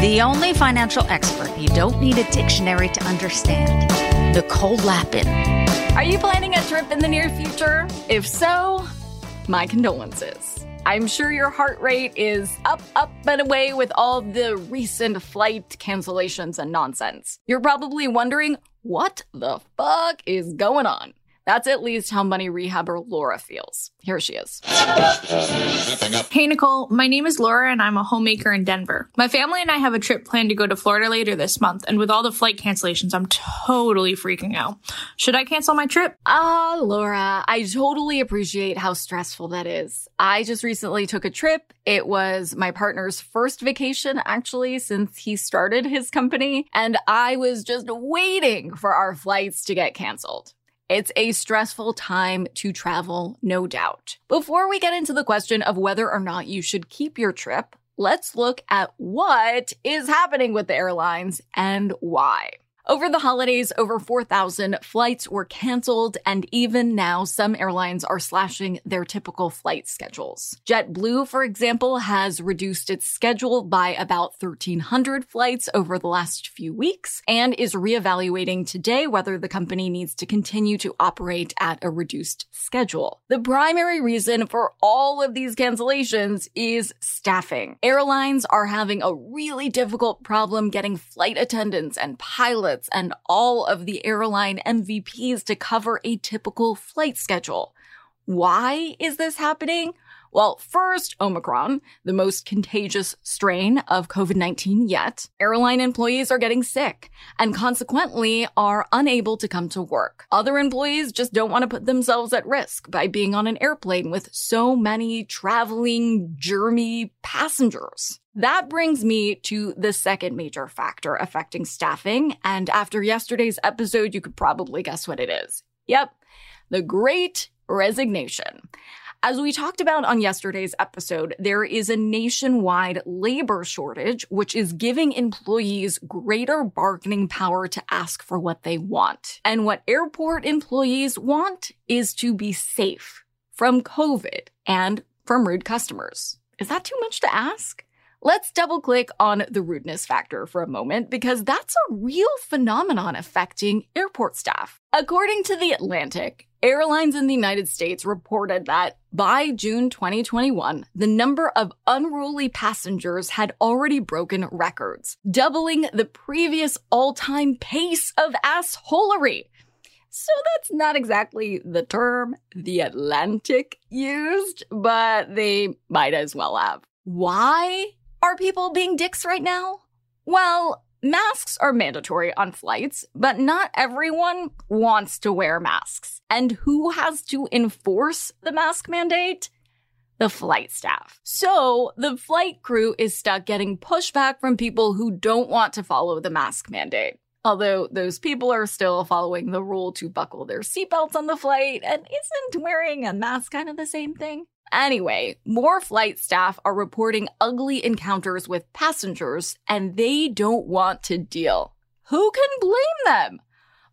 The only financial expert you don't need a dictionary to understand. Nicole Lapin. Are you planning a trip in the near future? If so, my condolences. I'm sure your heart rate is up, up, and away with all the recent flight cancellations and nonsense. You're probably wondering, what the fuck is going on? That's at least how money rehabber Laura feels. Here she is. Hey, Nicole. My name is Laura, and I'm a homemaker in Denver. My family and I have a trip planned to go to Florida later this month, and with all the flight cancellations, I'm totally freaking out. Should I cancel my trip? Ah, Laura, I totally appreciate how stressful that is. I just recently took a trip. It was my partner's first vacation, actually, since he started his company, and I was just waiting for our flights to get canceled. It's a stressful time to travel, no doubt. Before we get into the question of whether or not you should keep your trip, let's look at what is happening with the airlines and why. Over the holidays, over 4,000 flights were canceled, and even now, some airlines are slashing their typical flight schedules. JetBlue, for example, has reduced its schedule by about 1,300 flights over the last few weeks and is reevaluating today whether the company needs to continue to operate at a reduced schedule. The primary reason for all of these cancellations is staffing. Airlines are having a really difficult problem getting flight attendants and pilots and all of the airline MVPs to cover a typical flight schedule. Why is this happening? Well, first, Omicron, the most contagious strain of COVID-19 yet. Airline employees are getting sick and consequently are unable to come to work. Other employees just don't want to put themselves at risk by being on an airplane with so many traveling, germy passengers. That brings me to the second major factor affecting staffing. And after yesterday's episode, you could probably guess what it is. Yep, the great resignation. As we talked about on yesterday's episode, there is a nationwide labor shortage, which is giving employees greater bargaining power to ask for what they want. And what airport employees want is to be safe from COVID and from rude customers. Is that too much to ask? Let's double click on the rudeness factor for a moment because that's a real phenomenon affecting airport staff. According to The Atlantic, airlines in the United States reported that by June 2021, the number of unruly passengers had already broken records, doubling the previous all-time pace of assholery. So that's not exactly the term The Atlantic used, but they might as well have. Why are people being dicks right now? Well, masks are mandatory on flights, but not everyone wants to wear masks. And who has to enforce the mask mandate? The flight staff. So the flight crew is stuck getting pushback from people who don't want to follow the mask mandate. Although those people are still following the rule to buckle their seatbelts on the flight, and isn't wearing a mask kind of the same thing? Anyway, more flight staff are reporting ugly encounters with passengers and they don't want to deal. Who can blame them?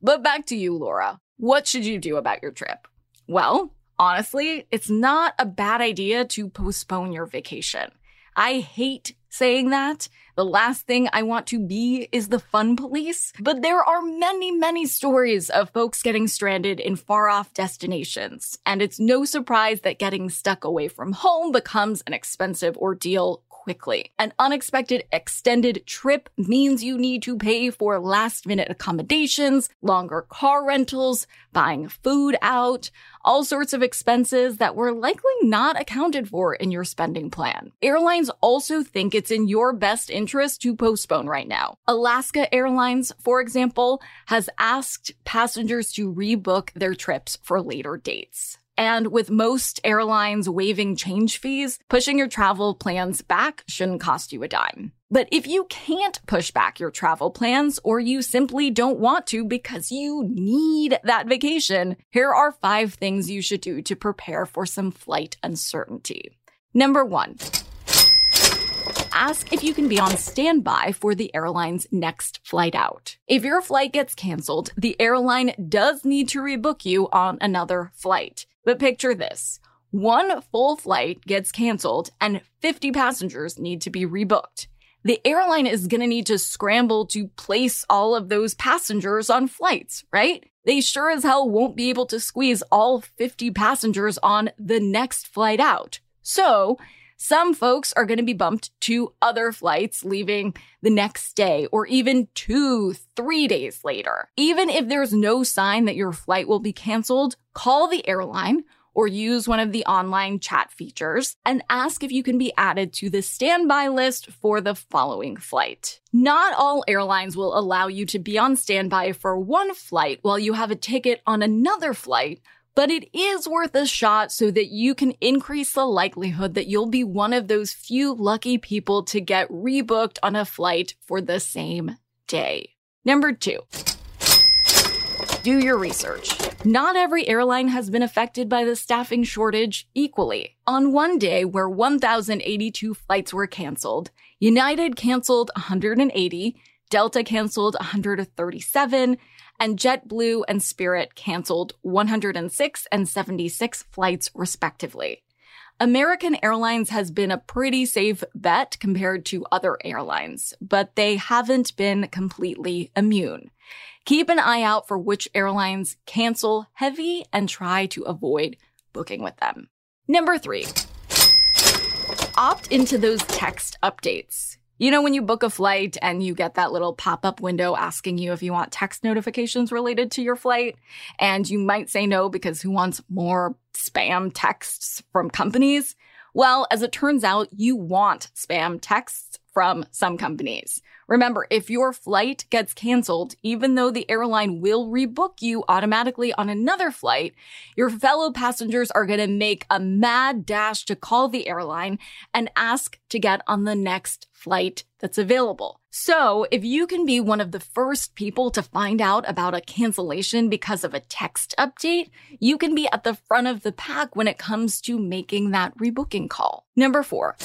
But back to you, Laura. What should you do about your trip? Well, honestly, it's not a bad idea to postpone your vacation. I hate saying that. The last thing I want to be is the fun police. But there are many, many stories of folks getting stranded in far off destinations. And it's no surprise that getting stuck away from home becomes an expensive ordeal quickly. An unexpected extended trip means you need to pay for last minute accommodations, longer car rentals, buying food out, all sorts of expenses that were likely not accounted for in your spending plan. Airlines also think it's in your best interest to postpone right now. Alaska Airlines, for example, has asked passengers to rebook their trips for later dates. And with most airlines waiving change fees, pushing your travel plans back shouldn't cost you a dime. But if you can't push back your travel plans or you simply don't want to because you need that vacation, here are five things you should do to prepare for some flight uncertainty. Number one, ask if you can be on standby for the airline's next flight out. If your flight gets canceled, the airline does need to rebook you on another flight. But picture this. One full flight gets canceled and 50 passengers need to be rebooked. The airline is going to need to scramble to place all of those passengers on flights, right? They sure as hell won't be able to squeeze all 50 passengers on the next flight out. So some folks are going to be bumped to other flights leaving the next day or even two, three days later. Even if there's no sign that your flight will be canceled, call the airline or use one of the online chat features and ask if you can be added to the standby list for the following flight. Not all airlines will allow you to be on standby for one flight while you have a ticket on another flight, but it is worth a shot so that you can increase the likelihood that you'll be one of those few lucky people to get rebooked on a flight for the same day. Number two, do your research. Not every airline has been affected by the staffing shortage equally. On one day where 1,082 flights were canceled, United canceled 180, Delta canceled 137, and JetBlue and Spirit canceled 106 and 76 flights respectively. American Airlines has been a pretty safe bet compared to other airlines, but they haven't been completely immune. Keep an eye out for which airlines cancel heavy and try to avoid booking with them. Number three, opt into those text updates. You know, when you book a flight and you get that little pop up window asking you if you want text notifications related to your flight, and you might say no because who wants more spam texts from companies? Well, as it turns out, you want spam texts from some companies. Remember, if your flight gets canceled, even though the airline will rebook you automatically on another flight, your fellow passengers are going to make a mad dash to call the airline and ask to get on the next flight that's available. So if you can be one of the first people to find out about a cancellation because of a text update, you can be at the front of the pack when it comes to making that rebooking call. Number four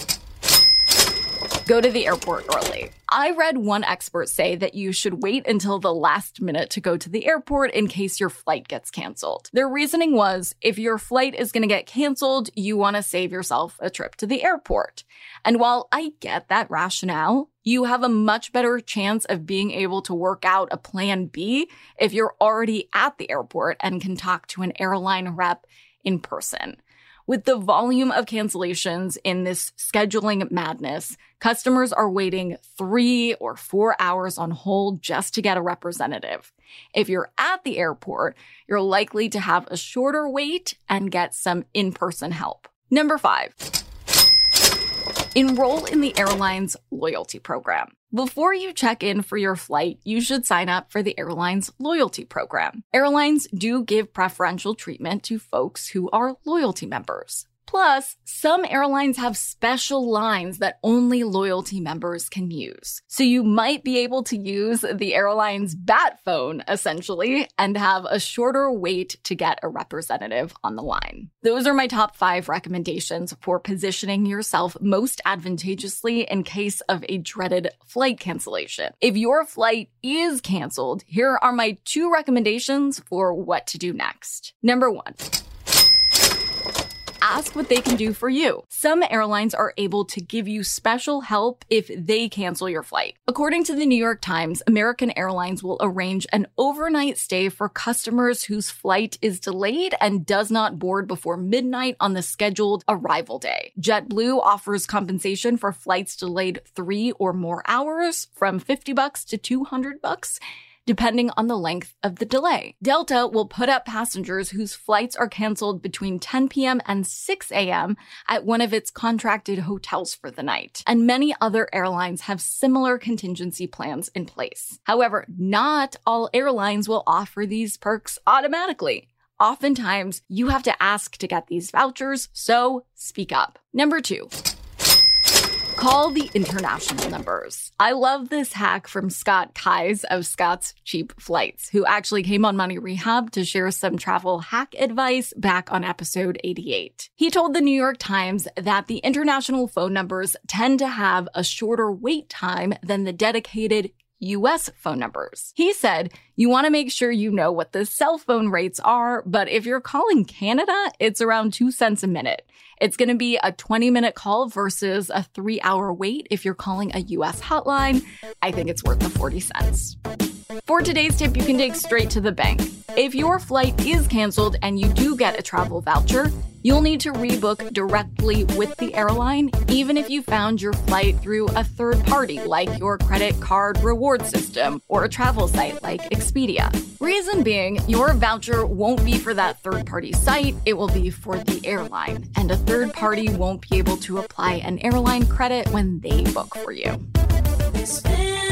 go to the airport early. I read one expert say that you should wait until the last minute to go to the airport in case your flight gets canceled. Their reasoning was if your flight is going to get canceled, you want to save yourself a trip to the airport. And while I get that rationale, you have a much better chance of being able to work out a plan B if you're already at the airport and can talk to an airline rep in person. With the volume of cancellations in this scheduling madness, customers are waiting three or four hours on hold just to get a representative. If you're at the airport, you're likely to have a shorter wait and get some in-person help. Number five. Enroll in the airline's loyalty program. Before you check in for your flight, you should sign up for the airline's loyalty program. Airlines do give preferential treatment to folks who are loyalty members. Plus, some airlines have special lines that only loyalty members can use. So you might be able to use the airline's bat phone, essentially, and have a shorter wait to get a representative on the line. Those are my top five recommendations for positioning yourself most advantageously in case of a dreaded flight cancellation. If your flight is canceled, here are my two recommendations for what to do next. Number one ask what they can do for you. Some airlines are able to give you special help if they cancel your flight. According to the New York Times, American Airlines will arrange an overnight stay for customers whose flight is delayed and does not board before midnight on the scheduled arrival day. JetBlue offers compensation for flights delayed three or more hours from 50 bucks to 200 bucks depending on the length of the delay. Delta will put up passengers whose flights are canceled between 10 p.m. and 6 a.m. at one of its contracted hotels for the night. And many other airlines have similar contingency plans in place. However, not all airlines will offer these perks automatically. Oftentimes, you have to ask to get these vouchers, so speak up. Number two, Call the international numbers. I love this hack from Scott Keyes of Scott's Cheap Flights, who actually came on Money Rehab to share some travel hack advice back on episode 88. He told the New York Times that the international phone numbers tend to have a shorter wait time than the dedicated US phone numbers. He said, you want to make sure you know what the cell phone rates are, but if you're calling Canada, it's around two cents a minute. It's going to be a 20 minute call versus a three hour wait if you're calling a US hotline. I think it's worth the 40 cents. For today's tip, you can take straight to the bank. If your flight is canceled and you do get a travel voucher, you'll need to rebook directly with the airline, even if you found your flight through a third party like your credit card reward system or a travel site like Expedia. Reason being, your voucher won't be for that third party site, it will be for the airline, and a third party won't be able to apply an airline credit when they book for you. Money